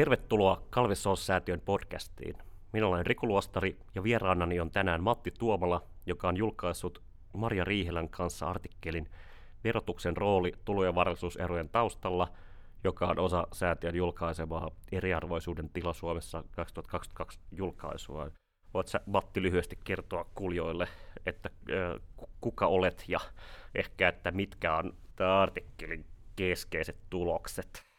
Tervetuloa Kalvesoos-säätiön podcastiin. Minä olen Riku Luostari ja vieraanani on tänään Matti Tuomala, joka on julkaissut Maria Riihelän kanssa artikkelin Verotuksen rooli tulo- ja varallisuuserojen taustalla, joka on osa säätiön julkaisemaa Eriarvoisuuden tila Suomessa 2022 julkaisua. Voitko Matti lyhyesti kertoa kuulijoille, että kuka olet ja ehkä, että mitkä on tämä artikkelin keskeiset tulokset?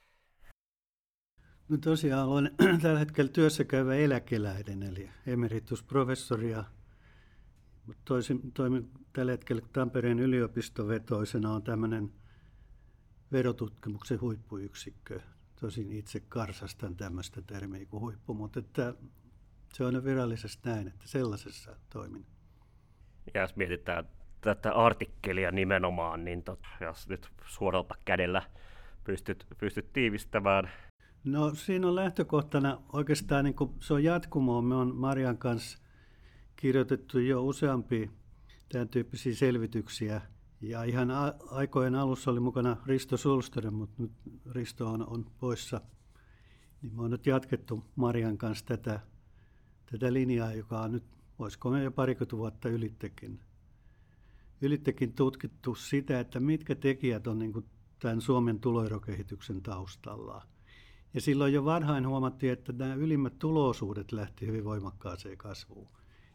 No tosiaan olen tällä hetkellä työssä käyvä eläkeläinen, eli emeritusprofessori ja toisin, toimin tällä hetkellä Tampereen yliopistovetoisena on tämmöinen verotutkimuksen huippuyksikkö. Tosin itse karsastan tämmöistä termiä kuin huippu, mutta että se on virallisesti näin, että sellaisessa toimin. Ja jos mietitään tätä artikkelia nimenomaan, niin tot, jos nyt suoralta kädellä pystyt, pystyt tiivistämään. No siinä on lähtökohtana oikeastaan, niin kuin se on jatkumoa. Me on Marian kanssa kirjoitettu jo useampi tämän tyyppisiä selvityksiä. Ja ihan a- aikojen alussa oli mukana Risto Sulstonen, mutta nyt Risto on, on poissa. Niin me on nyt jatkettu Marian kanssa tätä, tätä linjaa, joka on nyt, voisiko me jo parikymmentä vuotta ylittekin ylittekin tutkittu sitä, että mitkä tekijät on niin tämän Suomen tuloerokehityksen taustalla. Ja silloin jo varhain huomattiin, että nämä ylimmät tuloosuudet lähti hyvin voimakkaaseen kasvuun.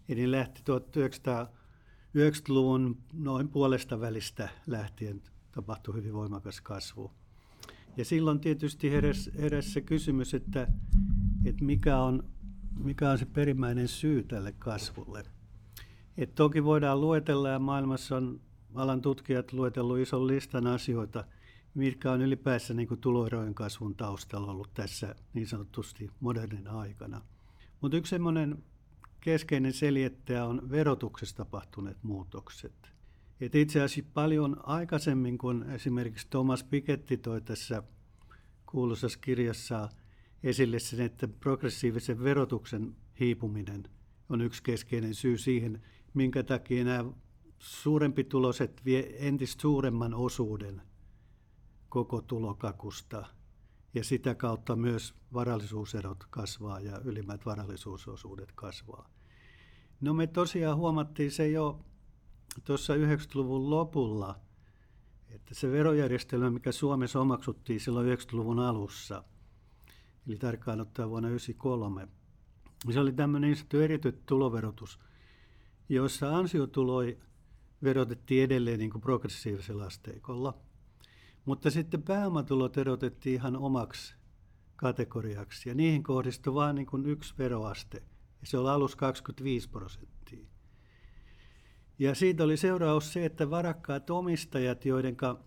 Eli lähti 1990-luvun noin puolesta välistä lähtien tapahtui hyvin voimakas kasvu. Ja silloin tietysti heräsi, heräsi se kysymys, että, että mikä, on, mikä on se perimmäinen syy tälle kasvulle – et toki voidaan luetella ja maailmassa on alan tutkijat luetellut ison listan asioita, mitkä on ylipäänsä niin kuin tuloerojen kasvun taustalla ollut tässä niin sanotusti modernin aikana. Mutta yksi semmoinen keskeinen seljettäjä on verotuksessa tapahtuneet muutokset. Et itse asiassa paljon aikaisemmin, kun esimerkiksi Thomas Piketty toi tässä kuuluisassa kirjassa esille sen, että progressiivisen verotuksen hiipuminen on yksi keskeinen syy siihen, minkä takia nämä suurempi tuloset vie entistä suuremman osuuden koko tulokakusta. Ja sitä kautta myös varallisuuserot kasvaa ja ylimmät varallisuusosuudet kasvaa. No me tosiaan huomattiin se jo tuossa 90-luvun lopulla, että se verojärjestelmä, mikä Suomessa omaksuttiin silloin 90-luvun alussa, eli tarkkaan ottaen vuonna 1993, se oli tämmöinen niin sanottu erityt tuloverotus – joissa ansiotuloi verotettiin edelleen niin kuin progressiivisella asteikolla. Mutta sitten pääomatulot erotettiin ihan omaksi kategoriaksi ja niihin kohdistui vain niin kuin yksi veroaste. Ja se oli alus 25 prosenttia. Ja siitä oli seuraus se, että varakkaat omistajat, joidenka,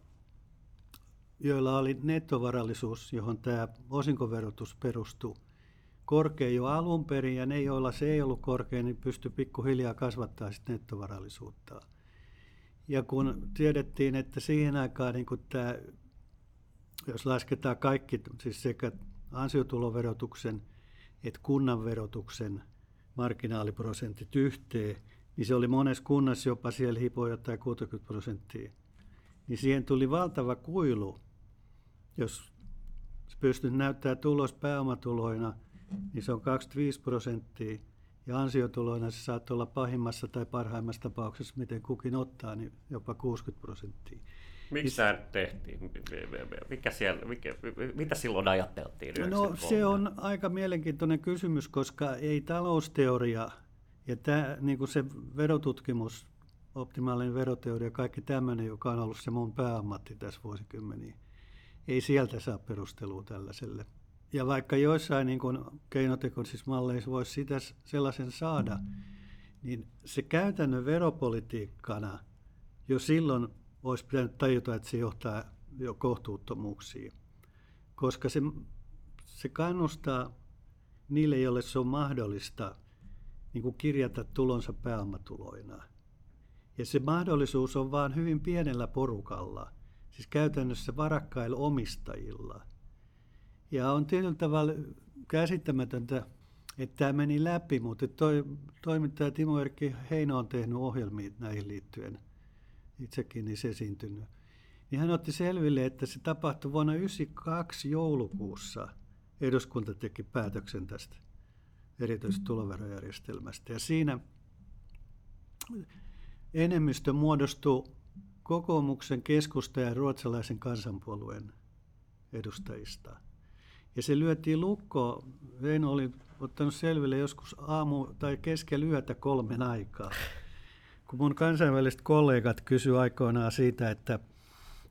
joilla oli nettovarallisuus, johon tämä osinkoverotus perustui, korkea jo alun perin ja ne, joilla se ei ollut korkea, niin pystyi pikkuhiljaa kasvattaa sitten nettovarallisuutta. Ja kun tiedettiin, että siihen aikaan niin kuin tämä, jos lasketaan kaikki, siis sekä ansiotuloverotuksen että kunnan verotuksen marginaaliprosentit yhteen, niin se oli monessa kunnassa jopa siellä hipoi jotain 60 prosenttia. Niin siihen tuli valtava kuilu, jos pystyt näyttää tulos pääomatuloina – niin se on 25 prosenttia. Ja ansiotuloina se saattaa olla pahimmassa tai parhaimmassa tapauksessa, miten kukin ottaa, niin jopa 60 prosenttia. Miksi tämä tehtiin? Mikä siellä, mikä, mitä silloin ajateltiin? No se on aika mielenkiintoinen kysymys, koska ei talousteoria ja tämä, niin kuin se verotutkimus, optimaalinen veroteoria, kaikki tämmöinen, joka on ollut se mun pääammatti tässä vuosikymmeniä, ei sieltä saa perustelua tällaiselle ja vaikka joissain niin kuin keinotekoisissa malleissa voisi sitä sellaisen saada, niin se käytännön veropolitiikkana jo silloin olisi pitänyt tajuta, että se johtaa jo kohtuuttomuuksiin. Koska se, se kannustaa niille, joille se on mahdollista niin kuin kirjata tulonsa pääomatuloina. Ja se mahdollisuus on vain hyvin pienellä porukalla, siis käytännössä varakkailla omistajilla – ja on tietyllä tavalla käsittämätöntä, että tämä meni läpi, mutta toi, toimittaja Timo Erkki Heino on tehnyt ohjelmia näihin liittyen, itsekin niissä esiintynyt. Niin hän otti selville, että se tapahtui vuonna 1992 joulukuussa, eduskunta teki päätöksen tästä erityisestä tuloverojärjestelmästä. Ja siinä enemmistö muodostui kokoomuksen, keskusta ja ruotsalaisen kansanpuolueen edustajista. Ja se lyötiin lukkoon. En oli ottanut selville joskus aamu tai keskellä yötä kolmen aikaa. Kun mun kansainväliset kollegat kysy aikoinaan siitä, että,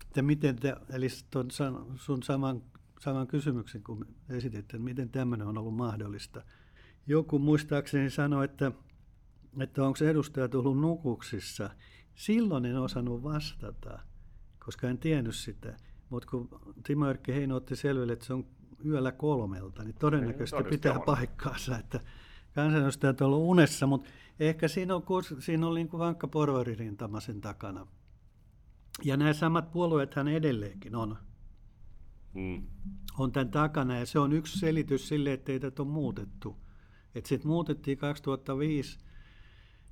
että miten te, eli ton sun saman, saman kysymyksen kun esitit, että miten tämmöinen on ollut mahdollista. Joku muistaakseni sanoi, että, että onko edustaja tullut nukuksissa. Silloin en osannut vastata, koska en tiennyt sitä. Mutta kun Timo Erkki Heino otti selville, että se on yöllä kolmelta, niin todennäköisesti Ei, pitää on. paikkaansa, että kansanedustajat on ollut unessa, mutta ehkä siinä on, siinä on niin kuin vankka porvaririntama sen takana. Ja nämä samat puolueethan edelleenkin on. Mm. On tämän takana ja se on yksi selitys sille, että ei tätä ole muutettu. Että sitten muutettiin 2005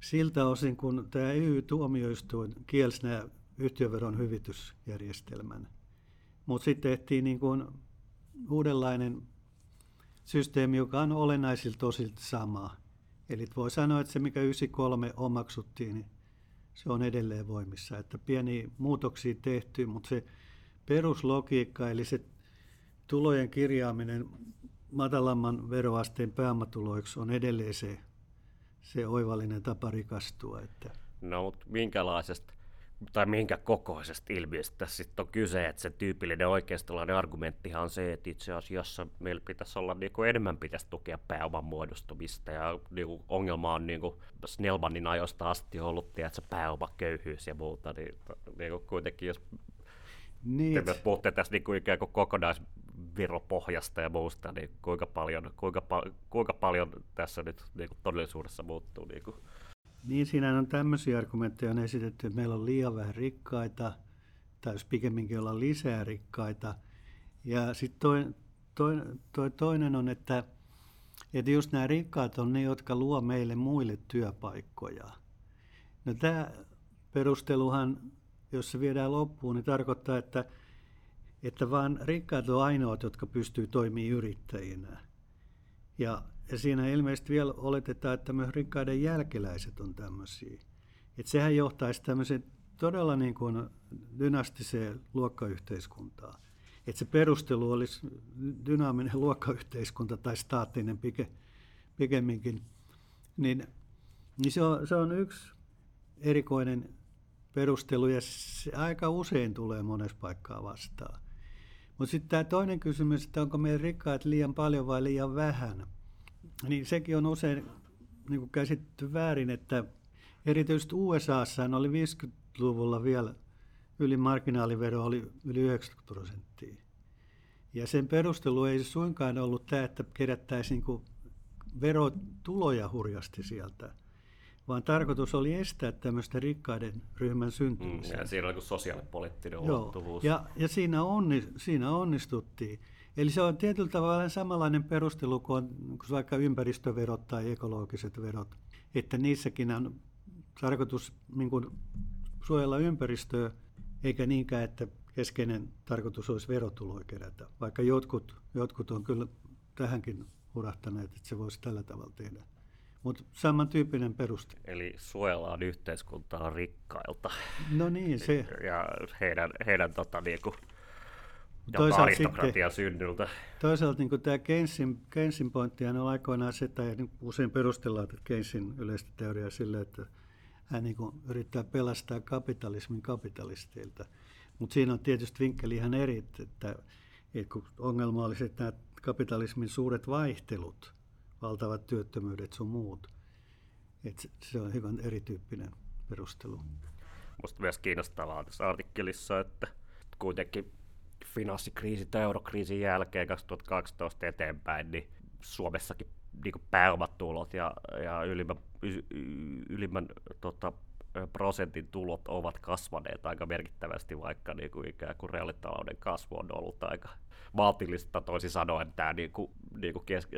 siltä osin, kun tämä EU-tuomioistuin kielsi nämä yhtiöveron hyvitysjärjestelmän. Mutta sitten tehtiin niin kuin uudenlainen systeemi, joka on olennaisilta osilta sama. Eli voi sanoa, että se mikä 93 omaksuttiin, niin se on edelleen voimissa. Että pieni muutoksia tehty, mutta se peruslogiikka, eli se tulojen kirjaaminen matalamman veroasteen pääomatuloiksi on edelleen se, se oivallinen tapa rikastua. Että. No, mutta minkälaisesta tai minkä kokoisesta ilmiöstä tässä sitten on kyse, että se tyypillinen oikeistolainen argumenttihan on se, että itse asiassa meillä pitäisi olla niin kuin enemmän pitäisi tukea pääoman muodostumista ja niin kuin ongelma on niin kuin Snellmanin ajoista asti ollut tiedätkö, pääomaköyhyys ja muuta, niin, niin kuin kuitenkin jos niin. te puhutte tästä niin kuin ikään kuin kokonaisviropohjasta ja muusta, niin kuinka paljon, kuinka, kuinka paljon tässä nyt niin kuin todellisuudessa muuttuu niin kuin niin, siinä on tämmöisiä argumentteja on esitetty, että meillä on liian vähän rikkaita, tai jos pikemminkin olla lisää rikkaita. Ja sitten toi, toi, toi toinen on, että, että just nämä rikkaat on ne, jotka luo meille muille työpaikkoja. No tämä perusteluhan, jos se viedään loppuun, niin tarkoittaa, että, että vaan rikkaat on ainoat, jotka pystyy toimimaan yrittäjinä. Ja ja siinä ilmeisesti vielä oletetaan, että myös rikkaiden jälkeläiset on tämmöisiä. Että sehän johtaisi tämmöiseen todella niin kuin dynastiseen luokkayhteiskuntaan. Että se perustelu olisi dynaaminen luokkayhteiskunta tai staattinen pike, pikemminkin. Niin, niin se, on, se on yksi erikoinen perustelu ja se aika usein tulee monessa paikkaa vastaan. Mutta sitten tämä toinen kysymys, että onko meidän rikkaat liian paljon vai liian vähän – niin sekin on usein niin kuin käsitetty väärin, että erityisesti USAssa oli 50-luvulla vielä yli marginaalivero oli yli 90 prosenttia. Ja sen perustelu ei suinkaan ollut tämä, että kerättäisiin niin verotuloja hurjasti sieltä, vaan tarkoitus oli estää tämmöistä rikkaiden ryhmän syntymistä. Mm, ja siinä oli sosiaalipoliittinen ulottuvuus. Ja, ja siinä, onni, siinä onnistuttiin. Eli se on tietyllä tavalla samanlainen perustelu kuin, kuin vaikka ympäristöverot tai ekologiset verot, että niissäkin on tarkoitus niin kuin, suojella ympäristöä, eikä niinkään, että keskeinen tarkoitus olisi verotuloja kerätä, vaikka jotkut, jotkut on kyllä tähänkin hurahtaneet, että se voisi tällä tavalla tehdä. Mutta samantyyppinen peruste. Eli suojellaan yhteiskuntaa rikkailta. No niin, se. Ja heidän, heidän tota, toisaalta aristokratia synnyltä. Toisaalta niin tämä Keynesin, Keynesin pointti on aikoinaan se, tai niin usein perustellaan että Keynesin yleistä teoriaa sille, että hän niin kuin yrittää pelastaa kapitalismin kapitalisteilta. Mutta siinä on tietysti vinkkeli ihan eri, että, että kun ongelma olisi, että nämä kapitalismin suuret vaihtelut, valtavat työttömyydet sun muut, että se on hyvin erityyppinen perustelu. Minusta myös kiinnostavaa tässä artikkelissa, että kuitenkin finanssikriisin tai eurokriisin jälkeen 2012 eteenpäin, niin Suomessakin niin pääomatulot ja, ja ylimmän, ylimmän tota, prosentin tulot ovat kasvaneet aika merkittävästi, vaikka niin kuin ikään kuin reaalitalouden kasvu on ollut aika maltillista. Toisin sanoen tämä niin kuin, niin kuin kes-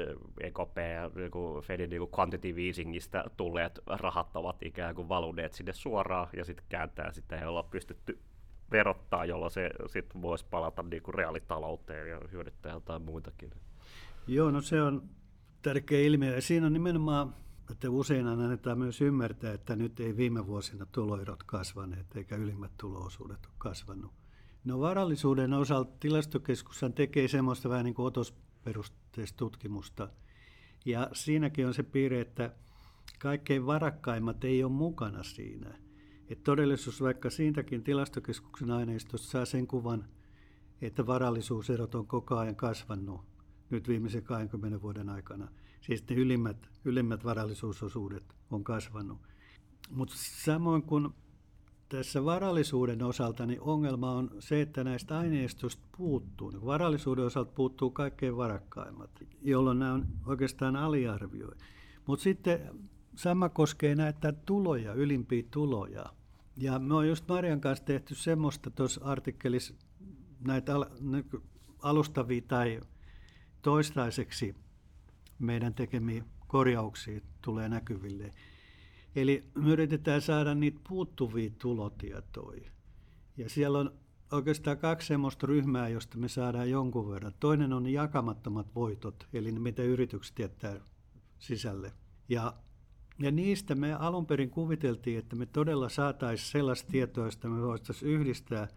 EKP ja niin kuin Fedin niin kuin quantitative easingistä tulleet rahat ovat ikään kuin valuneet sinne suoraan ja sitten kääntää sitä, jolla on pystytty verottaa, jolloin se sitten voisi palata niin kuin reaalitalouteen ja hyödyttää jotain muitakin. Joo, no se on tärkeä ilmiö. Ja siinä on nimenomaan, että usein annetaan myös ymmärtää, että nyt ei viime vuosina tuloerot kasvaneet eikä ylimmät tuloosuudet ole kasvanut. No varallisuuden osalta tilastokeskus tekee semmoista vähän niin kuin otosperusteista tutkimusta. Ja siinäkin on se piirre, että kaikkein varakkaimmat ei ole mukana siinä. Et todellisuus vaikka siitäkin tilastokeskuksen aineistosta saa sen kuvan, että varallisuuserot on koko ajan kasvanut nyt viimeisen 20 vuoden aikana. Siis ne ylimmät, ylimmät varallisuusosuudet on kasvanut. Mutta samoin kuin tässä varallisuuden osalta niin ongelma on se, että näistä aineistoista puuttuu. Niin varallisuuden osalta puuttuu kaikkein varakkaimmat, jolloin nämä on oikeastaan aliarvioi. Mutta sitten sama koskee näitä tuloja, ylimpiä tuloja. Ja me on just Marian kanssa tehty semmoista tuossa artikkelissa näitä alustavia tai toistaiseksi meidän tekemiä korjauksia tulee näkyville. Eli me yritetään saada niitä puuttuvia tulotietoja. Ja siellä on oikeastaan kaksi sellaista ryhmää, josta me saadaan jonkun verran. Toinen on jakamattomat voitot, eli ne mitä yritykset jättää sisälle. Ja, ja niistä me alun perin kuviteltiin, että me todella saataisiin sellaista tietoa, josta me voitaisiin yhdistää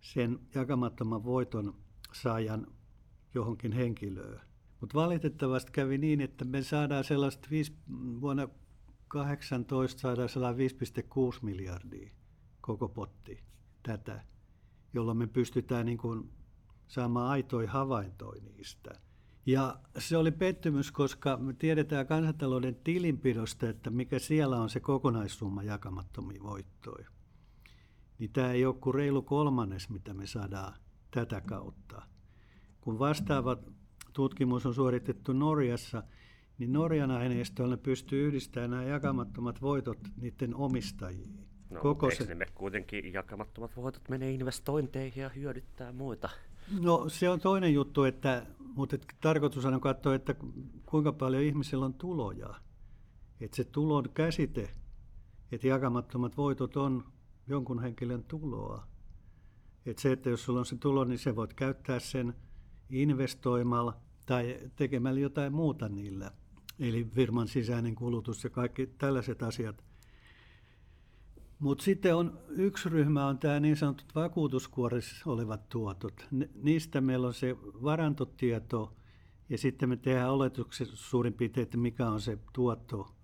sen jakamattoman voiton saajan johonkin henkilöön. Mutta valitettavasti kävi niin, että me saadaan sellaista viisi, vuonna 18 saadaan sellainen 5,6 miljardia koko potti tätä, jolloin me pystytään niin kuin saamaan aitoja havaintoja niistä. Ja se oli pettymys, koska me tiedetään kansantalouden tilinpidosta, että mikä siellä on se kokonaissumma jakamattomia voittoja. Niin tämä ei ole kuin reilu kolmannes, mitä me saadaan tätä kautta. Kun vastaava tutkimus on suoritettu Norjassa, niin Norjan aineistoilla pystyy yhdistämään nämä jakamattomat voitot niiden omistajiin. No, Koko se... ne kuitenkin jakamattomat voitot menee investointeihin ja hyödyttää muita? No se on toinen juttu, että, mutta että tarkoitus on katsoa, että kuinka paljon ihmisillä on tuloja. Että se tulon käsite, että jakamattomat voitot on jonkun henkilön tuloa. Että se, että jos sulla on se tulo, niin se voit käyttää sen investoimalla tai tekemällä jotain muuta niillä. Eli firman sisäinen kulutus ja kaikki tällaiset asiat. Mutta sitten on yksi ryhmä on tämä niin sanotut vakuutuskuorissa olevat tuotot. Niistä meillä on se varantotieto ja sitten me tehdään oletukset suurin piirtein, että mikä on se tuotto.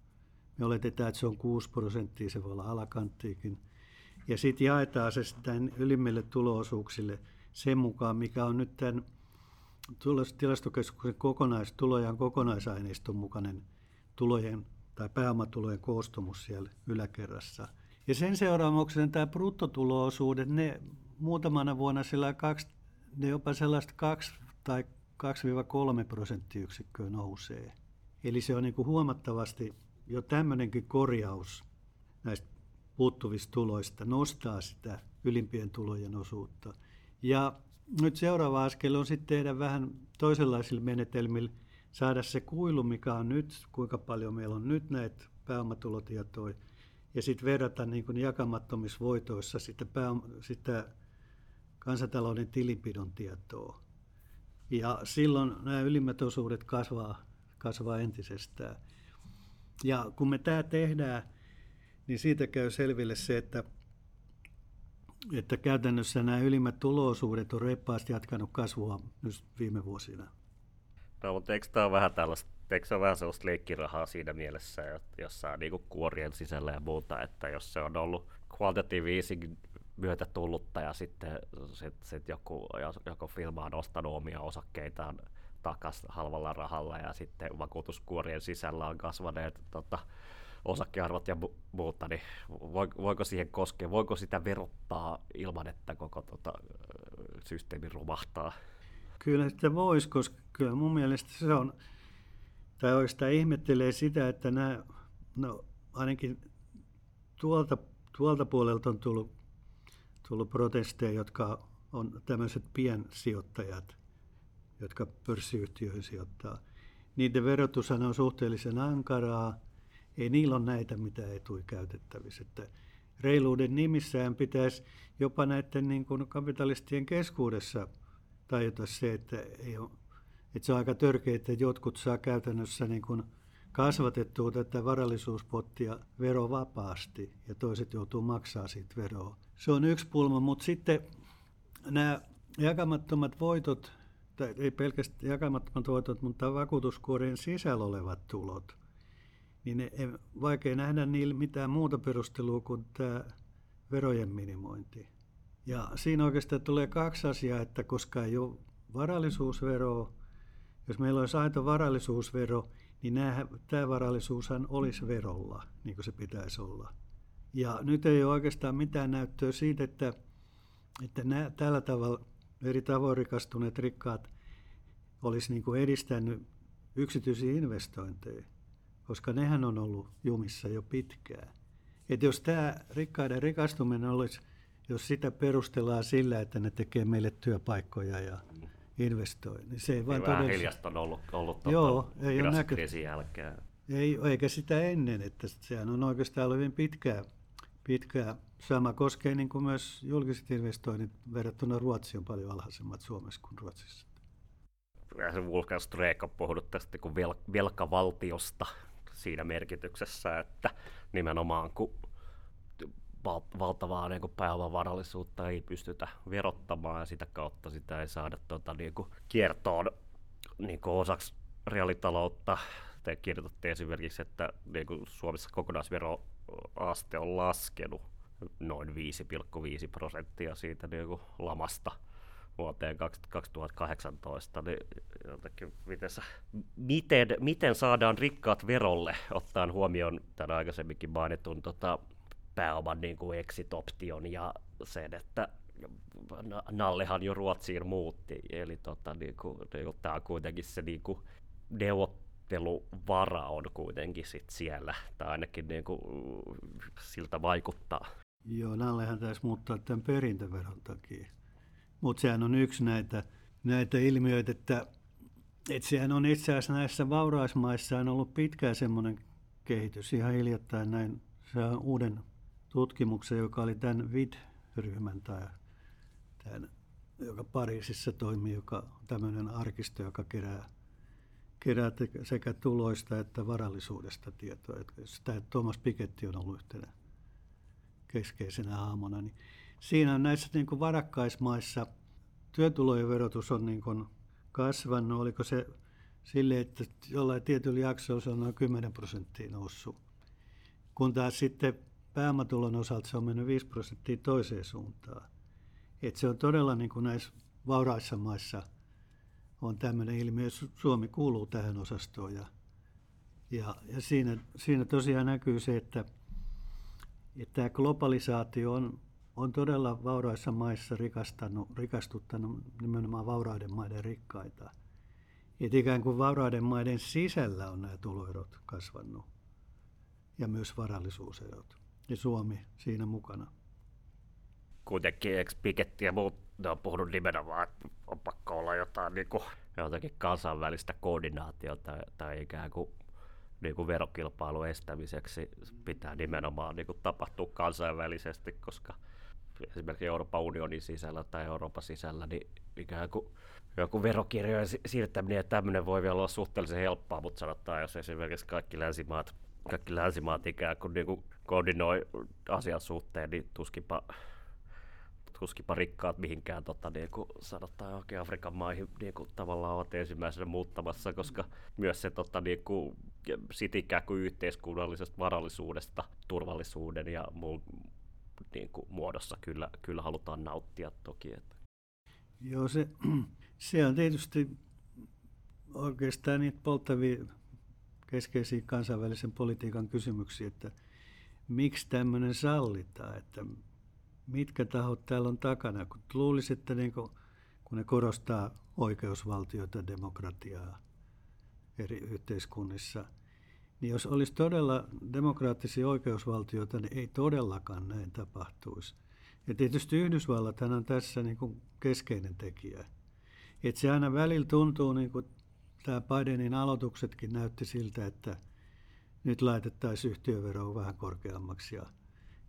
Me oletetaan, että se on 6 prosenttia, se voi olla alakanttiikin. Ja sitten jaetaan se sitten ylimmille tuloosuuksille sen mukaan, mikä on nyt tämän tilastokeskuksen kokonaistulojen kokonaisaineiston mukainen tulojen tai pääomatulojen koostumus siellä yläkerrassa. Ja sen seuraamuksena tämä bruttotuloosuudet, ne muutamana vuonna sillä kaksi, ne jopa sellaista 2 tai 2-3 prosenttiyksikköä nousee. Eli se on niin kuin huomattavasti jo tämmöinenkin korjaus näistä puuttuvista tuloista nostaa sitä ylimpien tulojen osuutta. Ja nyt seuraava askel on sitten tehdä vähän toisenlaisilla menetelmillä, saada se kuilu, mikä on nyt, kuinka paljon meillä on nyt näitä pääomatulotietoja, ja sitten verrata niin kuin jakamattomissa voitoissa sitä, pääom- sitä kansantalouden tilinpidon tietoa. Ja silloin nämä ylimmät osuudet kasvaa, kasvaa entisestään. Ja kun me tämä tehdään, niin siitä käy selville se, että, että käytännössä nämä ylimmät tuloosuudet on reippaasti jatkanut kasvua nyt viime vuosina. No, mutta eikö tämä ole vähän tällaista, eikö se ole vähän sellaista leikkirahaa siinä mielessä, jossa niin kuorien sisällä ja muuta, että jos se on ollut quantitative easing myötä tullutta ja sitten sit, sit joku, joku firma on ostanut omia osakkeitaan takas halvalla rahalla ja sitten vakuutuskuorien sisällä on kasvaneet tota, osakkearvot ja muuta, niin voiko siihen koskea, voiko sitä verottaa ilman, että koko tota, systeemi romahtaa? Kyllä sitä voisi, koska kyllä mun mielestä se on, tai oikeastaan ihmettelee sitä, että nämä, no ainakin tuolta, tuolta puolelta on tullut, tullut protesteja, jotka on tämmöiset piensijoittajat, jotka pörssiyhtiöihin sijoittaa. Niiden verotus on suhteellisen ankaraa, ei niillä ole näitä mitä etuja käytettävissä. Että reiluuden nimissään pitäisi jopa näiden niin kuin kapitalistien keskuudessa tajuta se, että ei ole, että se on aika törkeä, että jotkut saa käytännössä niin kuin kasvatettua tätä varallisuuspottia verovapaasti ja toiset joutuu maksaa siitä veroa. Se on yksi pulma, mutta sitten nämä jakamattomat voitot, tai ei pelkästään jakamattomat voitot, mutta vakuutuskuorien sisällä olevat tulot, niin ne, ei, vaikea nähdä niillä mitään muuta perustelua kuin tämä verojen minimointi. Ja siinä oikeastaan tulee kaksi asiaa, että koska ei ole varallisuusveroa, jos meillä olisi aito varallisuusvero, niin nämä, tämä varallisuushan olisi verolla, niin kuin se pitäisi olla. Ja nyt ei ole oikeastaan mitään näyttöä siitä, että, että nämä, tällä tavalla eri tavoin rikastuneet rikkaat olisi niin kuin edistänyt yksityisiä investointeja, koska nehän on ollut jumissa jo pitkään. Et jos tämä rikkaiden rikastuminen olisi, jos sitä perustellaan sillä, että ne tekee meille työpaikkoja ja investoi, niin se ei vaan todella... hiljasta on ollut, ollut Joo, ei ole näkö... jälkeen. Ei, eikä sitä ennen, että sehän on oikeastaan ollut hyvin pitkää, pitkää. Sama koskee niin kuin myös julkiset investoinnit verrattuna Ruotsiin on paljon alhaisemmat Suomessa kuin Ruotsissa. Se Vulkan Streek on puhunut tästä kuin vel- velkavaltiosta siinä merkityksessä, että nimenomaan kun valtavaa niin pääomavarallisuutta ei pystytä verottamaan ja sitä kautta sitä ei saada tota, niin kuin kiertoon niin kuin osaksi reaalitaloutta. Te kirjoitatte esimerkiksi, että niin kuin Suomessa kokonaisveroaste on laskenut noin 5,5 prosenttia siitä niin kuin lamasta vuoteen 2018, niin jotenkin, miten, miten, miten saadaan rikkaat verolle, ottaen huomioon tämän aikaisemminkin mainitun tota, pääoman niin kuin exit-option ja sen, että Nallehan jo Ruotsiin muutti, eli tota, niin kuin, niin tämä on kuitenkin se niin kuin, neuvotteluvara on kuitenkin sit siellä, tai ainakin niin kuin, siltä vaikuttaa. Joo, Nallehan taisi muuttaa tämän perintöveron takia. Mutta sehän on yksi näitä, näitä ilmiöitä, että, että sehän on itse asiassa näissä vauraismaissa on ollut pitkään semmoinen kehitys. Ihan hiljattain näin se on uuden tutkimuksen, joka oli tämän VID-ryhmän tai tämän, joka Pariisissa toimii, joka on tämmöinen arkisto, joka kerää, kerää sekä tuloista että varallisuudesta tietoa. Tämä Thomas Piketty on ollut yhtenä keskeisenä haamona. Niin siinä on näissä niin kuin varakkaismaissa työtulojen verotus on niin kuin kasvanut. Oliko se sille, että jollain tietyllä jaksolla se on noin 10 prosenttia noussut. Kun taas sitten pääomatulon osalta se on mennyt 5 prosenttia toiseen suuntaan. Et se on todella niin kuin näissä vauraissa maissa on tämmöinen ilmiö. Suomi kuuluu tähän osastoon ja, ja, ja siinä, siinä tosiaan näkyy se, että, että tämä globalisaatio on, on todella vauraissa maissa rikastanut, rikastuttanut nimenomaan vauraiden maiden rikkaita. Et ikään kuin vauraiden maiden sisällä on nämä tuloerot kasvanut ja myös varallisuuserot ja Suomi siinä mukana. Kuitenkin eikö Piketti ja muut ne on puhunut nimenomaan, että on pakko olla jotain niin kuin, jotakin kansainvälistä koordinaatiota tai ikään kuin, niin kuin verokilpailun estämiseksi pitää nimenomaan niin kuin tapahtua kansainvälisesti, koska esimerkiksi Euroopan unionin sisällä tai Euroopan sisällä, niin ikään kuin joku verokirjojen siirtäminen ja tämmöinen voi vielä olla suhteellisen helppoa, mutta sanotaan, jos esimerkiksi kaikki länsimaat, kaikki länsimaat ikään kuin, niin kuin koordinoi asian suhteen, niin tuskipa, tuskipa rikkaat mihinkään tota, niin kuin sanotaan oikein Afrikan maihin niin kuin tavallaan ovat ensimmäisenä muuttamassa, koska myös se tota, niin kuin, sit ikään kuin yhteiskunnallisesta varallisuudesta, turvallisuuden ja muun niin kuin, muodossa kyllä, kyllä halutaan nauttia toki. Että. Joo, se, se on tietysti oikeastaan niitä polttavia keskeisiä kansainvälisen politiikan kysymyksiä, että miksi tämmöinen sallitaan, että mitkä tahot täällä on takana. Kun luulisi, että niin kun, kun ne korostaa oikeusvaltiota, demokratiaa eri yhteiskunnissa, niin jos olisi todella demokraattisia oikeusvaltioita, niin ei todellakaan näin tapahtuisi. Ja tietysti Yhdysvallat on tässä niin kuin keskeinen tekijä. Että se aina välillä tuntuu, niin kuin tämä Bidenin aloituksetkin näytti siltä, että – nyt laitettaisiin yhtiöveroa vähän korkeammaksi ja,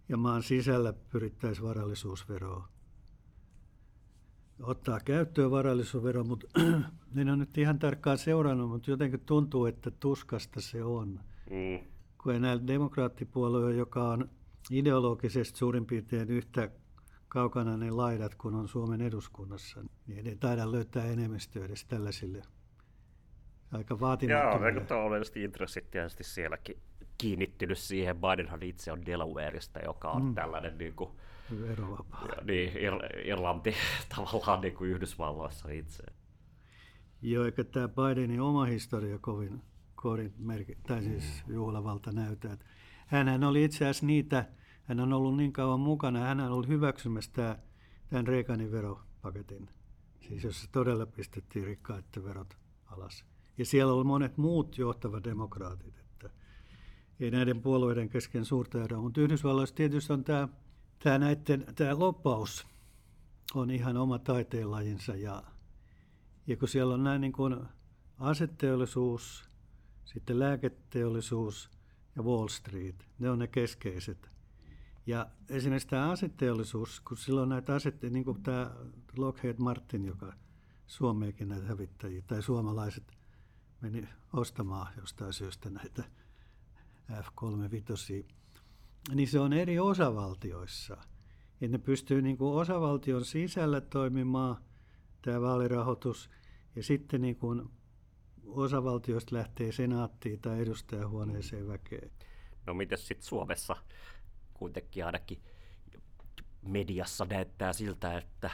ja maan sisällä pyrittäisiin varallisuusveroa ottaa käyttöön varallisuusvero, mutta en ole nyt ihan tarkkaan seurannut, mutta jotenkin tuntuu, että tuskasta se on. Mm. Kun enää demokraattipuolue, joka on ideologisesti suurin piirtein yhtä kaukana ne laidat, kun on Suomen eduskunnassa, niin ei taida löytää enemmistöä edes tällaisille aika vaatimattomille. Joo, taloudelliset intressit tietysti sielläkin kiinnittynyt siihen. Bidenhan itse on Delawareista, joka on mm. tällainen niin kuin, verovapaa. Niin, Ir- Irlanti tavallaan niin kuin Yhdysvalloissa itse. Joo, eikä tämä Bidenin oma historia kovin, kovin merki, tai siis juhlavalta näytä. Hänhän oli itse asiassa niitä, hän on ollut niin kauan mukana, hän on ollut hyväksymässä tämä, tämän Reaganin veropaketin, siis jossa todella pistettiin rikkaiden verot alas. Ja siellä oli monet muut johtavat demokraatit, että ei näiden puolueiden kesken suurta eroa. Mutta Yhdysvalloissa tietysti on tämä, tämä, näiden, tämä loppaus on ihan oma taiteenlajinsa ja, ja kun siellä on näin niin kuin aseteollisuus, sitten lääketeollisuus ja Wall Street, ne on ne keskeiset. Ja esimerkiksi tämä aseteollisuus, kun silloin näitä asetteja, niin kuin tämä Lockheed Martin, joka Suomeenkin näitä hävittäjiä, tai suomalaiset meni ostamaan jostain syystä näitä F-35, niin se on eri osavaltioissa. Ja ne pystyy niin kuin osavaltion sisällä toimimaan, tämä vaalirahoitus, ja sitten niin kuin osavaltioista lähtee senaattiin tai edustajahuoneeseen väkeen. No miten sitten Suomessa kuitenkin ainakin mediassa näyttää siltä, että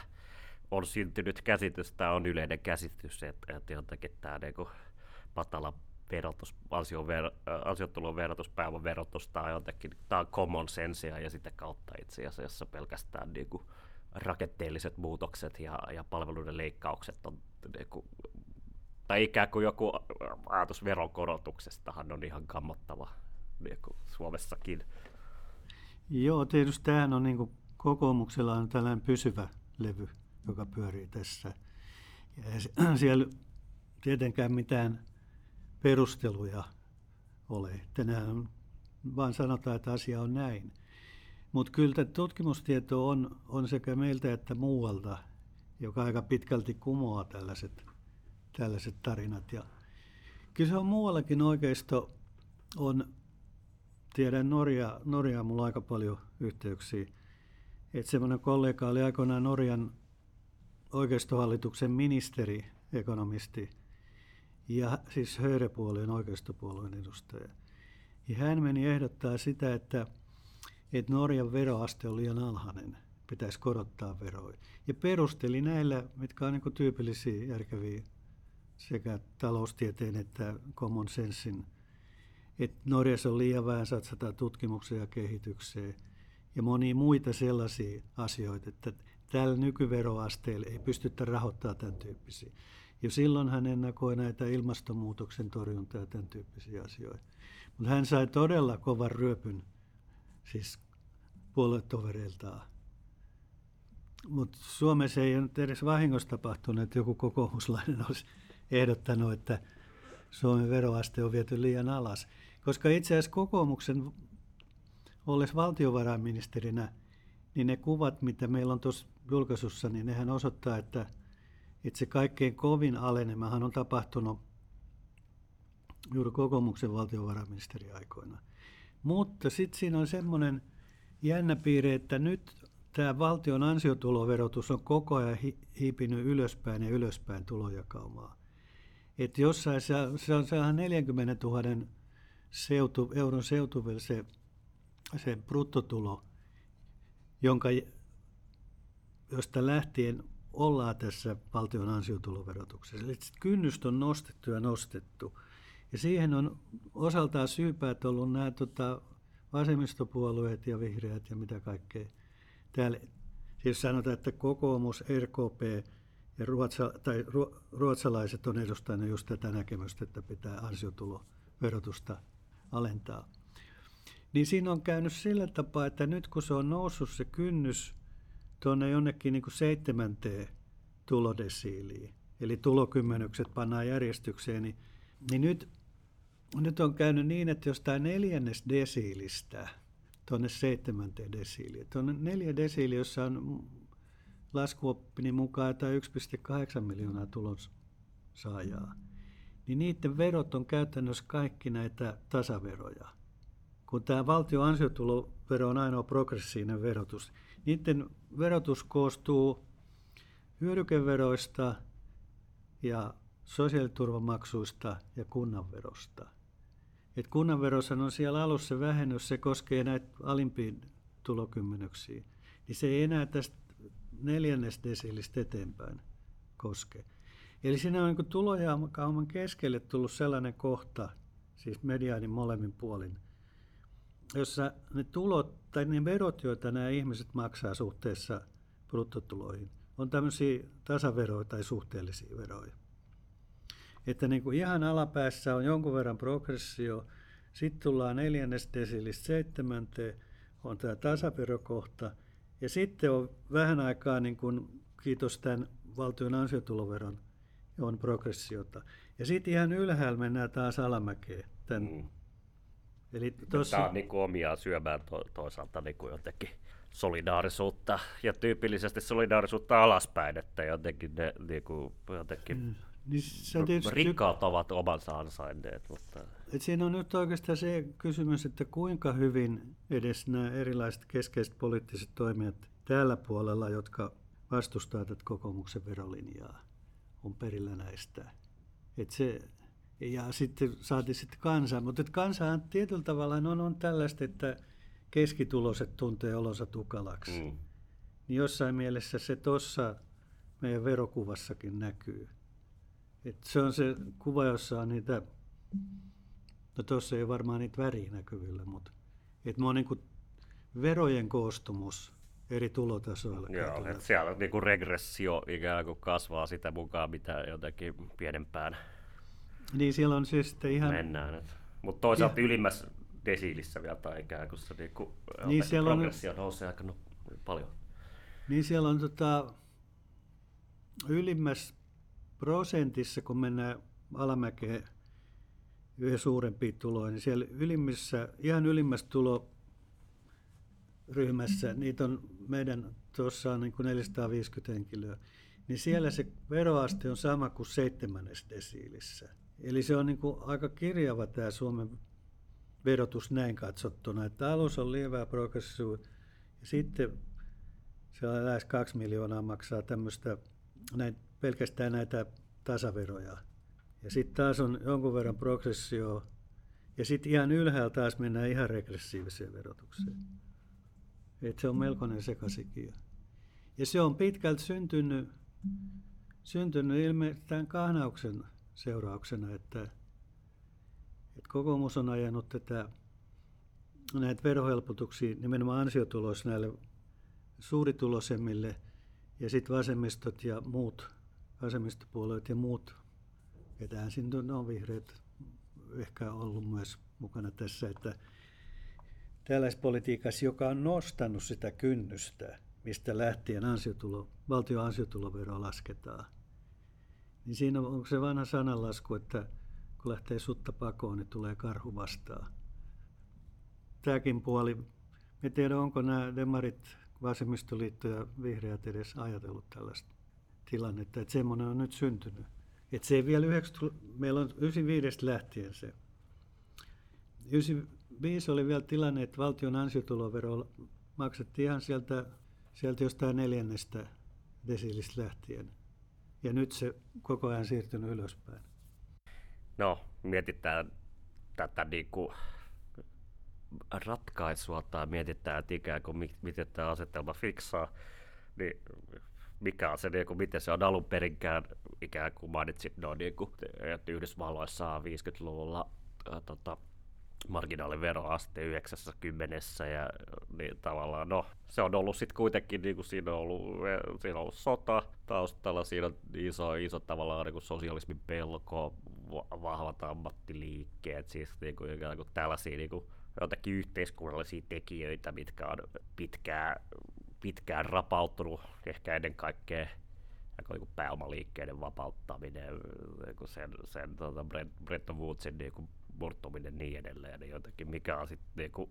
on syntynyt käsitys, tämä on yleinen käsitys, että, että jotenkin tämä niin matala verotus, ansiotulon verotus, pääoman verotus, tämä on jotenkin, tämä on common sensea ja sitä kautta itse asiassa pelkästään niin kuin rakenteelliset muutokset ja, ja palveluiden leikkaukset on niin kuin, tai ikään kuin joku ajatus veronkorotuksestahan on ihan kammottava niin kuin Suomessakin. Joo, tietysti tämähän on niin kuin kokoomuksella on tällainen pysyvä levy, joka pyörii tässä. Ja siellä tietenkään mitään perusteluja ole. Tänään vaan sanotaan, että asia on näin. Mutta kyllä tutkimustieto on, on sekä meiltä että muualta, joka aika pitkälti kumoaa tällaiset, tällaiset tarinat. Ja kyllä se on muuallakin oikeisto on, tiedän Norja, Norjaa mulla aika paljon yhteyksiä. Että semmoinen kollega oli aikoinaan Norjan oikeistohallituksen ministeri, ekonomisti – ja siis Höyrepuolueen oikeistopuolueen edustaja. Ja hän meni ehdottaa sitä, että, että Norjan veroaste on liian alhainen, pitäisi korottaa veroja. Ja perusteli näillä, mitkä on niin tyypillisiä järkeviä sekä taloustieteen että common sensin, että Norjassa on liian vähän satsata tutkimukseen ja kehitykseen ja monia muita sellaisia asioita, että tällä nykyveroasteella ei pystytä rahoittamaan tämän tyyppisiä. Jo silloin hän ennakoi näitä ilmastonmuutoksen torjuntaa ja tämän tyyppisiä asioita. Mutta hän sai todella kovan ryöpyn, siis puoluetovereiltaan. Mutta Suomessa ei ole edes vahingossa tapahtunut, että joku kokoomuslainen olisi ehdottanut, että Suomen veroaste on viety liian alas. Koska itse asiassa kokoomuksen ollessa valtiovarainministerinä, niin ne kuvat, mitä meillä on tuossa julkaisussa, niin nehän osoittaa, että – itse kaikkein kovin alenemahan on tapahtunut juuri kokoomuksen valtiovarainministeriaikoina. Mutta sitten siinä on semmoinen jännä piirre, että nyt tämä valtion ansiotuloverotus on koko ajan hiipinyt ylöspäin ja ylöspäin tulojakaumaa. Että jossain se, se on sehän 40 000 seutu, euron seutuvilla se, se bruttotulo, jonka, josta lähtien ollaan tässä valtion ansiotuloverotuksessa. Eli kynnystä on nostettu ja nostettu. Ja siihen on osaltaan syypäät ollut nämä tota, vasemmistopuolueet ja vihreät ja mitä kaikkea. Täällä siis sanotaan, että kokoomus, RKP ja ruotsa, tai ruotsalaiset on edustaneet just tätä näkemystä, että pitää ansiotuloverotusta alentaa. Niin siinä on käynyt sillä tapaa, että nyt kun se on noussut se kynnys tuonne jonnekin niin kuin seitsemänteen tulodesiiliin, eli tulokymmenykset pannaan järjestykseen, niin, niin nyt, nyt on käynyt niin, että jos tämä neljännes desiilistä tuonne seitsemänteen desiiliin, tuonne neljä desiili, jossa on laskuoppini mukaan jotain 1,8 miljoonaa tulonsaajaa, niin niiden verot on käytännössä kaikki näitä tasaveroja. Kun tämä valtion ansiotulovero on ainoa progressiivinen verotus, niiden verotus koostuu hyödykeveroista ja sosiaaliturvamaksuista ja kunnanverosta. Et kunnanverossa on siellä alussa vähennys, se koskee näitä alimpiin tulokymmenyksiä. Niin se ei enää tästä neljännesdesiilistä eteenpäin koske. Eli siinä on niin tulojaamakauman keskelle tullut sellainen kohta, siis mediaanin molemmin puolin, jossa ne tulot tai ne verot, joita nämä ihmiset maksaa suhteessa bruttotuloihin, on tämmöisiä tasaveroja tai suhteellisia veroja. Että niin kuin ihan alapäässä on jonkun verran progressio, sitten tullaan neljännesdesilistä seitsemänteen, on tämä tasaverokohta, ja sitten on vähän aikaa, niin kuin, kiitos tämän valtion ansiotuloveron, on progressiota. Ja sitten ihan ylhäällä mennään taas alamäkeen. Tämän. Mm. Eli tossa... Tämä on niin kuin omiaan syömään to- toisaalta niin kuin jotenkin solidaarisuutta ja tyypillisesti solidaarisuutta alaspäin, että jotenkin ne niin kuin, jotenkin mm. Niin se on tietysti... Rikkaat ovat omansa ansainneet. Mutta... Et siinä on nyt oikeastaan se kysymys, että kuinka hyvin edes nämä erilaiset keskeiset poliittiset toimijat tällä puolella, jotka vastustavat tätä kokoomuksen verolinjaa, on perillä näistä. Et se, ja sitten saatiin sitten kansa, mutta kansa tietyllä tavalla on, on tällaista, että keskituloiset tuntee olonsa tukalaksi. Mm. Niin jossain mielessä se tuossa meidän verokuvassakin näkyy. Et se on se kuva, jossa on niitä, no tuossa ei varmaan niitä väriä näkyvillä, mutta et mä oon niin verojen koostumus eri tulotasoilla. Joo, että siellä niin kuin regressio ikään kuin kasvaa sitä mukaan, mitä jotenkin pienempään niin siellä on siis ihan... Mennään. Mutta toisaalta ja... ylimmässä desiilissä vielä tai ikään kuin se niin kuin, niin siellä progressio on... nousee aika no, paljon. Niin siellä on tota, ylimmässä prosentissa, kun mennään alamäkeen yhden suurempiin tuloihin, niin siellä ylimmissä, ihan ylimmässä tuloryhmässä, niitä on meidän tuossa on niin kuin 450 henkilöä, niin siellä se veroaste on sama kuin seitsemännes desiilissä. Eli se on niin kuin aika kirjava tämä Suomen verotus näin katsottuna, että alus on lievää progressio ja sitten se on lähes kaksi miljoonaa maksaa tämmöistä näin, pelkästään näitä tasaveroja. Ja sitten taas on jonkun verran progressio ja sitten ihan ylhäällä taas mennään ihan regressiiviseen verotukseen. Et se on melkoinen sekasikia. Ja se on pitkälti syntynyt, syntynyt ilmeisesti tämän kahnauksen seurauksena, että, että kokoomus on ajanut tätä, näitä verohelpotuksia nimenomaan ansiotuloissa näille suurituloisemmille ja sitten vasemmistot ja muut, vasemmistopuolueet ja muut, ketään siinä on vihreät ehkä ollut myös mukana tässä, että tällaispolitiikassa, joka on nostanut sitä kynnystä, mistä lähtien ansiotulo, valtion ansiotulovero lasketaan – niin siinä on se vanha sananlasku, että kun lähtee sutta pakoon, niin tulee karhu vastaan. Tämäkin puoli, me tiedä onko nämä demarit, vasemmistoliitto ja vihreät edes ajatellut tällaista tilannetta, että semmoinen on nyt syntynyt. Että se ei vielä 90, meillä on 95 lähtien se. 95 oli vielä tilanne, että valtion ansiotulovero maksettiin ihan sieltä, sieltä jostain neljännestä desiilistä lähtien ja nyt se koko ajan siirtynyt ylöspäin. No, mietitään tätä niin kuin ratkaisua tai mietitään, että ikään kuin miten tämä asetelma fiksaa, niin mikä on se, niin kuin, miten se on alun perinkään, ikään kuin mainitsit, no, niin kuin, että Yhdysvalloissa on 50-luvulla ää, tota, marginaaliveroaste 90 ja niin tavallaan, no, se on ollut sitten kuitenkin, niin kuin siinä on ollut, siinä on ollut sota taustalla, siinä on iso, iso tavallaan niin kuin sosialismin pelko, vahvat ammattiliikkeet, siis niin kuin, ikään kuin tällaisia niin kuin, yhteiskunnallisia tekijöitä, mitkä on pitkään, pitkään rapautunut, ehkä ennen kaikkea niin pääomaliikkeiden vapauttaminen, niin sen, sen tuota Bretton Woodsin niin kuin murtuminen niin edelleen, niin jotenkin mikä on sitten niin kuin,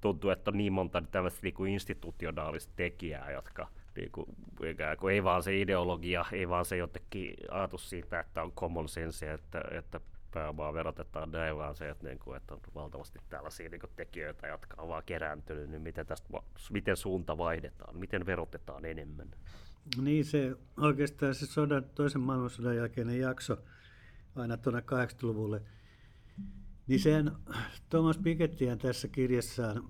tuntuu, että on niin monta niin kuin institutionaalista tekijää, jotka niin kuin, ikään kuin, ei vaan se ideologia, ei vaan se jotenkin ajatus siitä, että on common sense, että, että pääomaa verotetaan näin, vaan se, että, niin kuin, että on valtavasti tällaisia niin kuin, tekijöitä, jotka on vaan kerääntynyt, niin miten, tästä, miten suunta vaihdetaan, miten verotetaan enemmän? Niin se oikeastaan se sodan, toisen maailmansodan jälkeinen jakso aina tuonne 80-luvulle, niin sen Thomas Pikettyhän tässä kirjassaan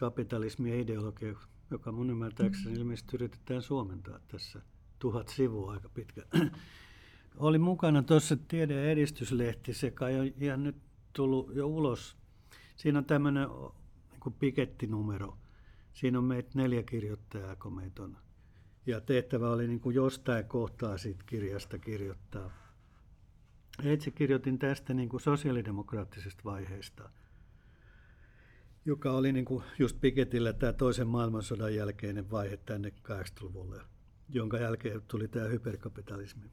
kapitalismi ja ideologia, joka mun ymmärtääkseni ilmeisesti yritetään suomentaa tässä tuhat sivua aika pitkä. Oli mukana tuossa Tiede- ja edistyslehti, se kai on ihan nyt tullut jo ulos. Siinä on tämmöinen niin pikettinumero. Siinä on meitä neljä kirjoittajaa, kun meitä on. Ja tehtävä oli niin kuin jostain kohtaa siitä kirjasta kirjoittaa. Itse kirjoitin tästä niin kuin sosiaalidemokraattisesta vaiheesta – joka oli niin kuin just Piketillä tämä toisen maailmansodan jälkeinen vaihe tänne 80-luvulle, jonka jälkeen tuli tämä hyperkapitalismi.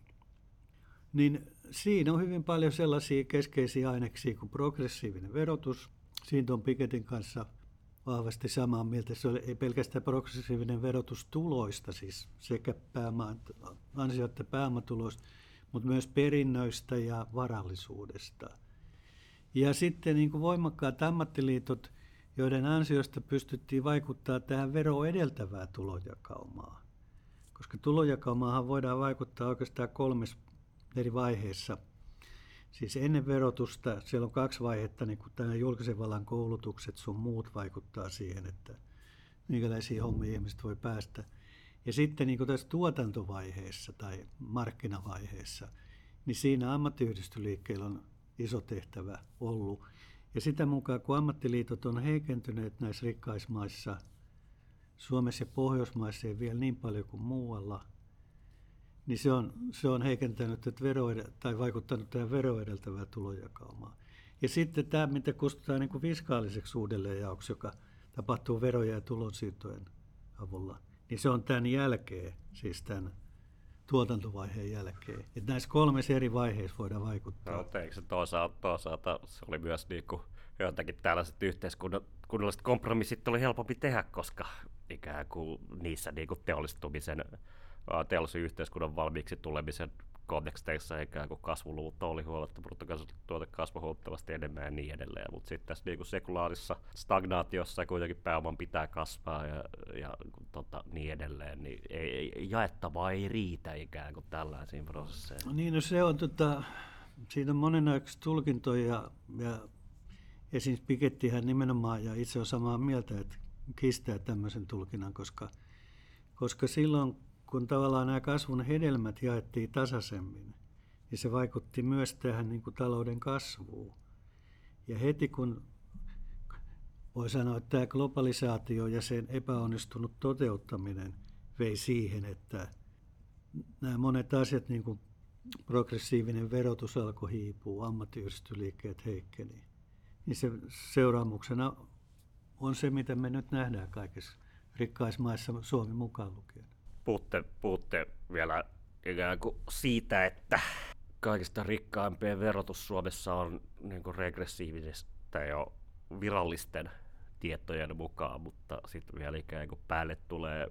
Niin siinä on hyvin paljon sellaisia keskeisiä aineksia kuin progressiivinen verotus. Siitä on Piketin kanssa vahvasti samaa mieltä. Se ei pelkästään progressiivinen verotus tuloista, siis sekä pääoma, ansio- että pääomatuloista, mutta myös perinnöistä ja varallisuudesta. Ja sitten niin kuin voimakkaat ammattiliitot – joiden ansiosta pystyttiin vaikuttaa tähän vero edeltävää tulojakaumaa. Koska tulojakaumaan voidaan vaikuttaa oikeastaan kolmessa eri vaiheessa. Siis ennen verotusta siellä on kaksi vaihetta, niin kuin tämä julkisen vallan koulutukset sun muut vaikuttaa siihen, että minkälaisia hommia ihmiset voi päästä. Ja sitten niin tässä tuotantovaiheessa tai markkinavaiheessa, niin siinä ammattiyhdistysliikkeellä on iso tehtävä ollut. Ja sitä mukaan, kun ammattiliitot on heikentyneet näissä rikkaismaissa, Suomessa ja Pohjoismaissa ei vielä niin paljon kuin muualla, niin se on, se on heikentänyt että vero, tai vaikuttanut tähän veroedeltävää tulojakaumaan. Ja sitten tämä, mitä kutsutaan niin fiskaaliseksi uudelleenjaoksi, joka tapahtuu veroja ja tulonsiirtojen avulla, niin se on tämän jälkeen, siis tämän tuotantovaiheen jälkeen. Että näissä kolmessa eri vaiheissa voidaan vaikuttaa. No, eikö se toisaalta, toisaalta se oli myös niin kuin joitakin tällaiset yhteiskunnalliset kompromissit oli helpompi tehdä, koska ikään kuin niissä niin kuin teollistumisen, teollisen yhteiskunnan valmiiksi tulemisen konteksteissa ikään kuin kasvuluvut oli huomattavasti, bruttokansantuote kasvoi huomattavasti enemmän ja niin edelleen. Mutta sitten tässä niin sekulaarissa stagnaatiossa kuitenkin pääoman pitää kasvaa ja, ja tota, niin edelleen, niin ei, ei, jaettavaa ei riitä ikään kuin tällaisiin prosesseihin. No niin, no se on, tota, siitä on monenlaisia tulkintoja ja, ja esimerkiksi Pikettihän nimenomaan, ja itse on samaa mieltä, että kistää tämmöisen tulkinnan, koska, koska silloin kun tavallaan nämä kasvun hedelmät jaettiin tasaisemmin, niin se vaikutti myös tähän niin kuin talouden kasvuun. Ja heti kun voi sanoa, että tämä globalisaatio ja sen epäonnistunut toteuttaminen vei siihen, että nämä monet asiat, niin kuin progressiivinen verotus alkoi hiipua, ammattiyhdistysliikkeet heikkeni, niin se seuraamuksena on se, mitä me nyt nähdään kaikissa rikkaismaissa, Suomi mukaan lukien puhutte, puhutte vielä ikään kuin siitä, että kaikista rikkaimpien verotus Suomessa on niin kuin regressiivistä jo virallisten tietojen mukaan, mutta sitten vielä ikään kuin päälle tulee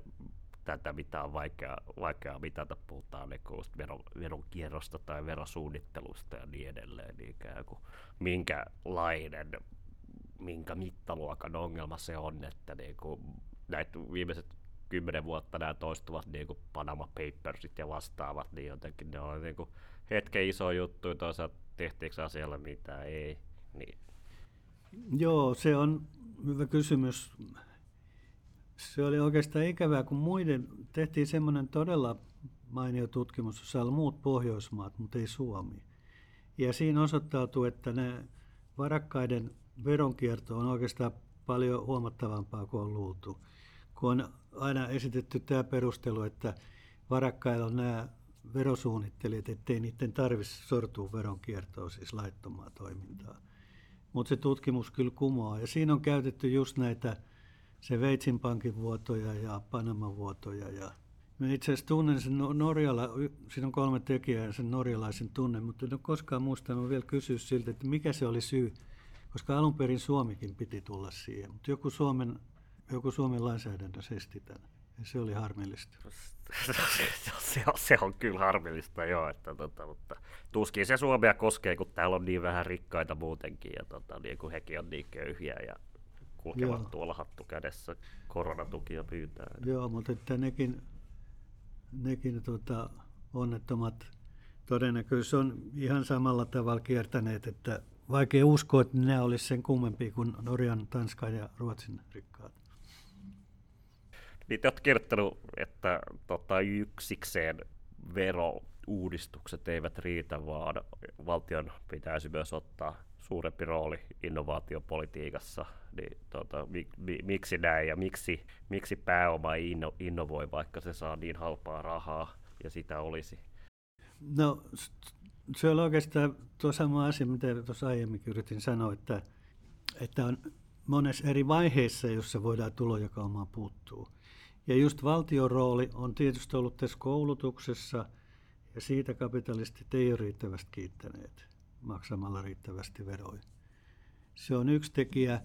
tätä, mitä on vaikea, vaikea mitata, puhutaan niin veron, veronkierrosta tai verosuunnittelusta ja niin edelleen, niin ikään kuin minkälainen, minkä mittaluokan ongelma se on, että niin kuin näitä viimeiset kymmenen vuotta nämä toistuvat niin kuin Panama Papersit ja vastaavat, niin jotenkin ne on niin kuin hetken iso juttu, toisaalta tehtiinkö asialla mitä ei. Niin. Joo, se on hyvä kysymys. Se oli oikeastaan ikävää, kun muiden tehtiin semmoinen todella mainio tutkimus, jossa oli muut Pohjoismaat, mutta ei Suomi. Ja siinä osoittautuu, että ne varakkaiden veronkierto on oikeastaan paljon huomattavampaa kuin on luultu kun on aina esitetty tämä perustelu, että varakkailla on nämä verosuunnittelijat, ettei niiden tarvitse sortua veronkiertoon, siis laittomaa toimintaa. Mutta se tutkimus kyllä kumoaa. Ja siinä on käytetty just näitä se Veitsin pankin vuotoja ja Panaman vuotoja. Ja mä itse asiassa tunnen sen Norjala, siinä on kolme tekijää sen norjalaisen tunne, mutta en ole koskaan muistanut vielä kysyä siltä, että mikä se oli syy, koska alun perin Suomikin piti tulla siihen. Mutta joku Suomen joku Suomen lainsäädäntö esti tämän. Ja se oli harmillista. se, on, se on kyllä harmillista, joo. Että, tota, mutta tuskin se Suomea koskee, kun täällä on niin vähän rikkaita muutenkin ja tota, niin kun hekin on niin köyhiä ja kulkevat joo. tuolla hattu kädessä koronatukia pyytää. Joo, mutta että nekin, nekin tota, onnettomat todennäköisesti on ihan samalla tavalla kiertäneet, että vaikea uskoa, että nämä olisi sen kummempi kuin Norjan, Tanskan ja Ruotsin rikkaat. Niin te olette kirjoittanut, että tota, yksikseen verouudistukset eivät riitä, vaan valtion pitäisi myös ottaa suurempi rooli innovaatiopolitiikassa. Niin, tota, mi, mi, miksi näin ja miksi, miksi pääoma ei inno, innovoi, vaikka se saa niin halpaa rahaa ja sitä olisi? No se on oikeastaan tuo sama asia, mitä tuossa aiemmin yritin sanoa, että, että on monessa eri vaiheessa, jossa voidaan tulojakaumaan puuttuu. Ja just valtion rooli on tietysti ollut tässä koulutuksessa, ja siitä kapitalistit ei ole riittävästi kiittäneet maksamalla riittävästi veroja. Se on yksi tekijä.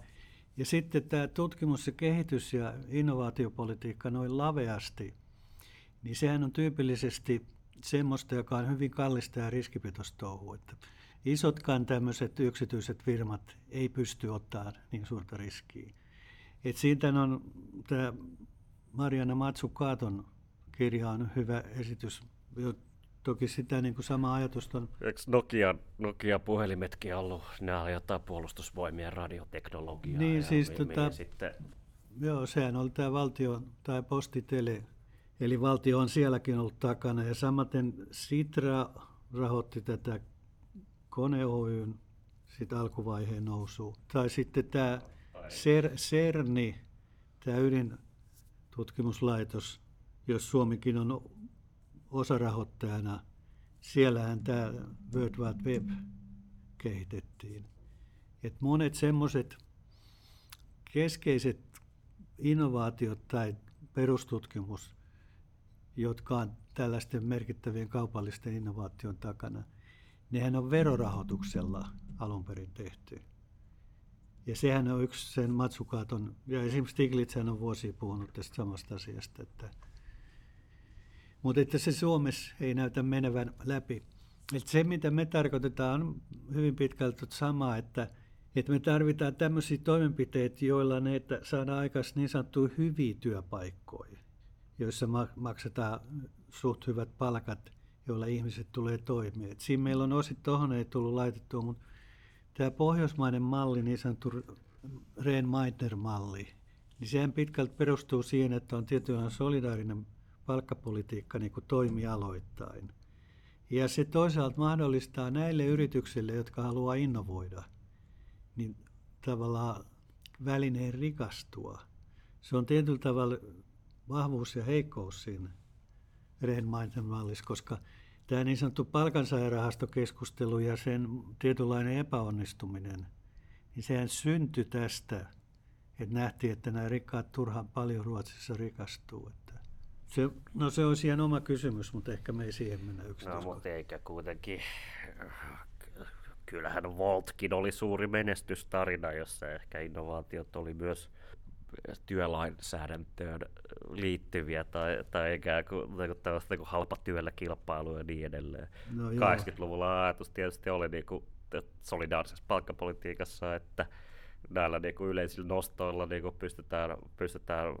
Ja sitten tämä tutkimus ja kehitys ja innovaatiopolitiikka noin laveasti, niin sehän on tyypillisesti semmoista, joka on hyvin kallista ja riskipitoista touhua. Että isotkaan tämmöiset yksityiset firmat ei pysty ottaa niin suurta riskiä. Et siitä on tämä Mariana Matsukaaton kirja on hyvä esitys. Toki sitä niin kuin sama ajatus on. Eikö Nokia, Nokia puhelimetkin ollut, nämä jotain puolustusvoimien radioteknologiaa? Niin, siis mi, tota, sitten... Joo, sehän oli tämä valtio tai postitele Eli valtio on sielläkin ollut takana ja samaten Sitra rahoitti tätä Kone Oyn sit alkuvaiheen nousua. Tai sitten tämä Ser, CERNI, tämä ydintutkimuslaitos, jos Suomikin on osarahoittajana, siellähän tämä World Wide Web kehitettiin. Et monet semmoiset keskeiset innovaatiot tai perustutkimus jotka on tällaisten merkittävien kaupallisten innovaation takana, nehän on verorahoituksella alun perin tehty. Ja sehän on yksi sen Matsukaaton, ja esimerkiksi Stiglitz on vuosia puhunut tästä samasta asiasta, että, mutta että se Suomessa ei näytä menevän läpi. Että se, mitä me tarkoitetaan, on hyvin pitkälti sama, että, että me tarvitaan tämmöisiä toimenpiteitä, joilla ne, että saadaan aikaisemmin niin sanottuja hyviä työpaikkoja joissa maksetaan suht hyvät palkat, joilla ihmiset tulee toimeen. Et siinä meillä on osit tuohon ei tullut laitettua, mutta tämä pohjoismainen malli, niin sanottu Rehn Meitner-malli, niin sehän pitkälti perustuu siihen, että on tietynlainen solidaarinen palkkapolitiikka niin kuin toimialoittain. Ja se toisaalta mahdollistaa näille yrityksille, jotka haluaa innovoida, niin tavallaan välineen rikastua. Se on tietyllä tavalla vahvuus ja heikkous siinä Rehn mallissa, koska tämä niin sanottu palkansaajarahastokeskustelu ja sen tietynlainen epäonnistuminen, niin sehän syntyi tästä, että nähtiin, että nämä rikkaat turhaan paljon Ruotsissa rikastuu. Että se, no se olisi ihan oma kysymys, mutta ehkä me ei siihen mennä yksityiskohtaan. No mutta eikä kuitenkin, kyllähän Voltkin oli suuri menestystarina, jossa ehkä innovaatiot oli myös työlainsäädäntöön liittyviä tai, tai ikään kuin, niin kuin tällaista niin halpa työllä kilpailu ja niin edelleen. No, 80-luvulla ajatus tietysti oli niin kuin, solidaarisessa palkkapolitiikassa, että näillä niin kuin yleisillä nostoilla niin kuin pystytään, pystytään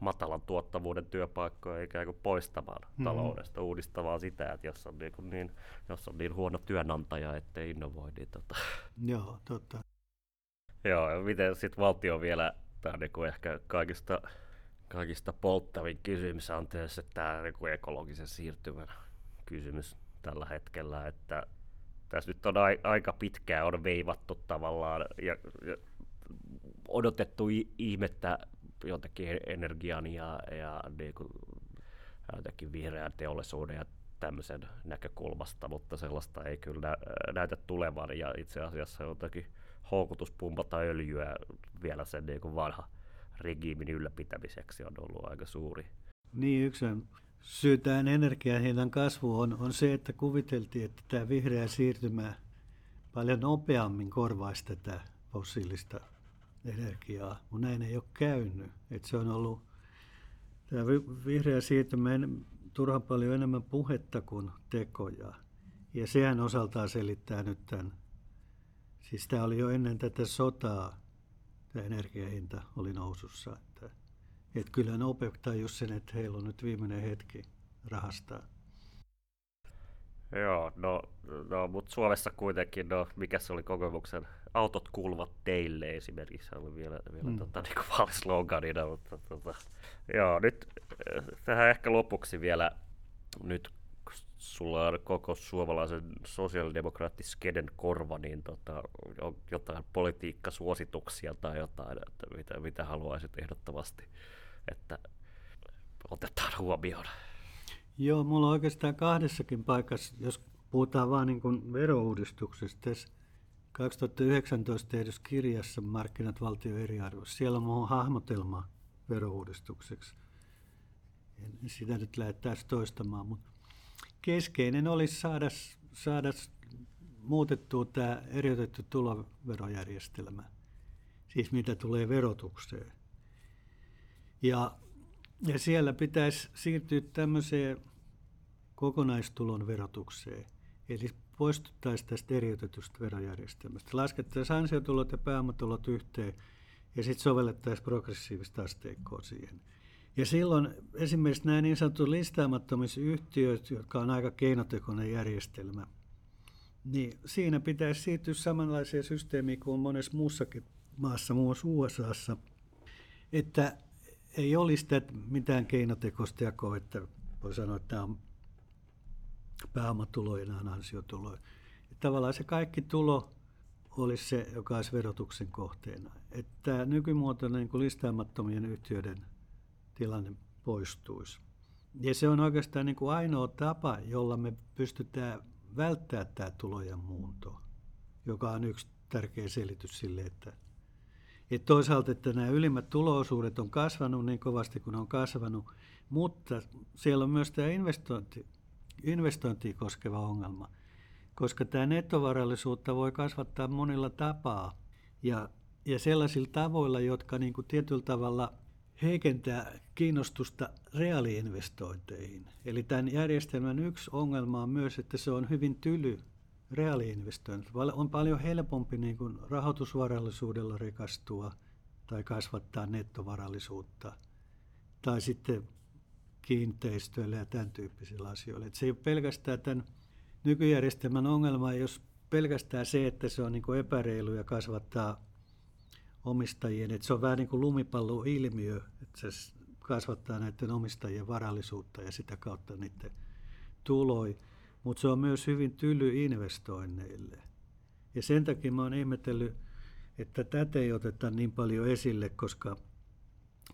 matalan tuottavuuden työpaikkoja ikään kuin poistamaan mm-hmm. taloudesta, uudistamaan sitä, että jos on niin, kuin niin, jos on niin huono työnantaja, ettei innovoi, niin tota... Joo, totta. Joo, ja miten sitten valtio vielä tämä on niin ehkä kaikista, kaikista polttavin kysymys. On tietysti tämä niin ekologisen siirtymän kysymys tällä hetkellä, että tässä nyt on a, aika pitkään on veivattu tavallaan ja, ja odotettu ihmettä jotenkin energian ja, ja niin kuin, jotenkin vihreän teollisuuden ja tämmöisen näkökulmasta, mutta sellaista ei kyllä nä- näytä tulevan. Ja itse asiassa jotenkin houkutus pumpata öljyä vielä sen niin kuin vanha regiimin ylläpitämiseksi on ollut aika suuri. Niin, yksi syy tähän energian hinnan kasvuun on, on se, että kuviteltiin, että tämä vihreä siirtymä paljon nopeammin korvaisi tätä fossiilista energiaa, mutta näin ei ole käynyt. Että se on ollut tämä vihreä siirtymä en, turhan paljon enemmän puhetta kuin tekoja. Ja sehän osaltaan selittää nyt tämän. Siis tämä oli jo ennen tätä sotaa, tämä energiahinta oli nousussa. Että, että kyllä ne OPEC tajus sen, että heillä on nyt viimeinen hetki rahastaa. Joo, no, no mutta Suomessa kuitenkin, no mikä se oli kokemuksen, autot kuuluvat teille esimerkiksi, se oli vielä, vielä mm. tota, niin vaalisloganina, mutta tota, joo, nyt äh, tähän ehkä lopuksi vielä, nyt sulla on koko suomalaisen sosiaalidemokraattiskeden korva, niin tota, on jotain politiikkasuosituksia tai jotain, että mitä, mitä haluaisit ehdottomasti, että otetaan huomioon. Joo, mulla on oikeastaan kahdessakin paikassa, jos puhutaan vain niin kuin verouudistuksesta, tässä 2019 tehdyssä kirjassa Markkinat valtio eriarvoissa, siellä on hahmotelma verouudistukseksi. En sitä nyt lähdettäisiin toistamaan, mutta keskeinen olisi saada, saada muutettua tämä eriytetty tuloverojärjestelmä, siis mitä tulee verotukseen. Ja, ja siellä pitäisi siirtyä tämmöiseen kokonaistulon verotukseen. Eli poistuttaisiin tästä eriytetystä verojärjestelmästä. Laskettaisiin ansiotulot ja pääomatulot yhteen ja sitten sovellettaisiin progressiivista asteikkoa siihen. Ja silloin esimerkiksi nämä niin sanotut listaamattomissa jotka on aika keinotekoinen järjestelmä, niin siinä pitäisi siirtyä samanlaiseen systeemiin kuin monessa muussakin maassa, muun muassa USAssa, että ei olisi mitään keinotekoista jakoa, että voi sanoa, että tämä on pääomatuloja ja ansiotuloja. Tavallaan se kaikki tulo olisi se, joka olisi verotuksen kohteena. Että nykymuotoinen niin listaamattomien yhtiöiden tilanne poistuisi. Ja se on oikeastaan niin kuin ainoa tapa, jolla me pystytään välttämään tämä tulojen muunto, joka on yksi tärkeä selitys sille, että, että toisaalta, että nämä ylimmät tuloosuudet on kasvanut niin kovasti kuin ne on kasvanut, mutta siellä on myös tämä investointi, investointia koskeva ongelma, koska tämä nettovarallisuutta voi kasvattaa monilla tapaa ja, ja sellaisilla tavoilla, jotka niin kuin tietyllä tavalla heikentää kiinnostusta reaaliinvestointeihin. Eli tämän järjestelmän yksi ongelma on myös, että se on hyvin tyly reaaliinvestoinnit. On paljon helpompi niin kuin rahoitusvarallisuudella rikastua tai kasvattaa nettovarallisuutta. Tai sitten kiinteistöille ja tämän tyyppisillä asioilla. Et se ei ole pelkästään tämän nykyjärjestelmän ongelma, jos pelkästään se, että se on niin kuin epäreilu ja kasvattaa omistajien, että se on vähän niin kuin lumipalloilmiö, että se kasvattaa näiden omistajien varallisuutta ja sitä kautta niiden tuloi, mutta se on myös hyvin tyly investoinneille. Ja sen takia mä oon ihmetellyt, että tätä ei oteta niin paljon esille, koska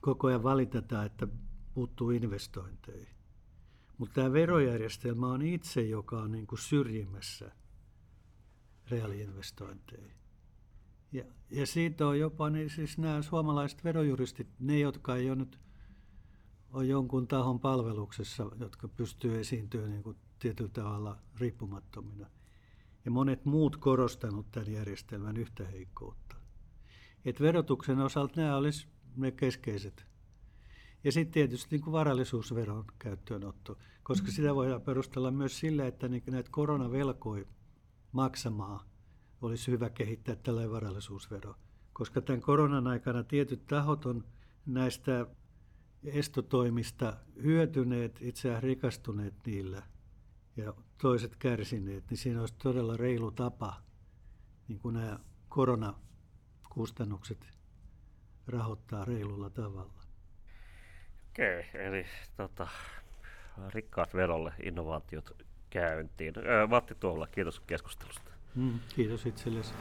koko ajan valitetaan, että puuttuu investointeihin. Mutta tämä verojärjestelmä on itse, joka on niin kuin syrjimässä reaaliinvestointeihin. Ja, ja siitä on jopa niin siis nämä suomalaiset verojuristit, ne jotka ei ole nyt on jonkun tahon palveluksessa, jotka pystyy esiintymään niin kuin tietyllä tavalla riippumattomina. Ja monet muut korostanut tämän järjestelmän yhtä heikkoutta. Et verotuksen osalta nämä olisivat ne keskeiset ja sitten tietysti niin kuin varallisuusveron käyttöönotto, koska sitä voidaan perustella myös sillä, että niin näitä koronavelkoja maksamaan olisi hyvä kehittää tällainen varallisuusvero. Koska tämän koronan aikana tietyt tahot on näistä estotoimista hyötyneet, itseään rikastuneet niillä ja toiset kärsineet, niin siinä olisi todella reilu tapa niin kuin nämä koronakustannukset rahoittaa reilulla tavalla. Okei, eli tota, rikkaat verolle innovaatiot käyntiin. Matti Tuolla, kiitos keskustelusta. Mm, kiitos itsellesi.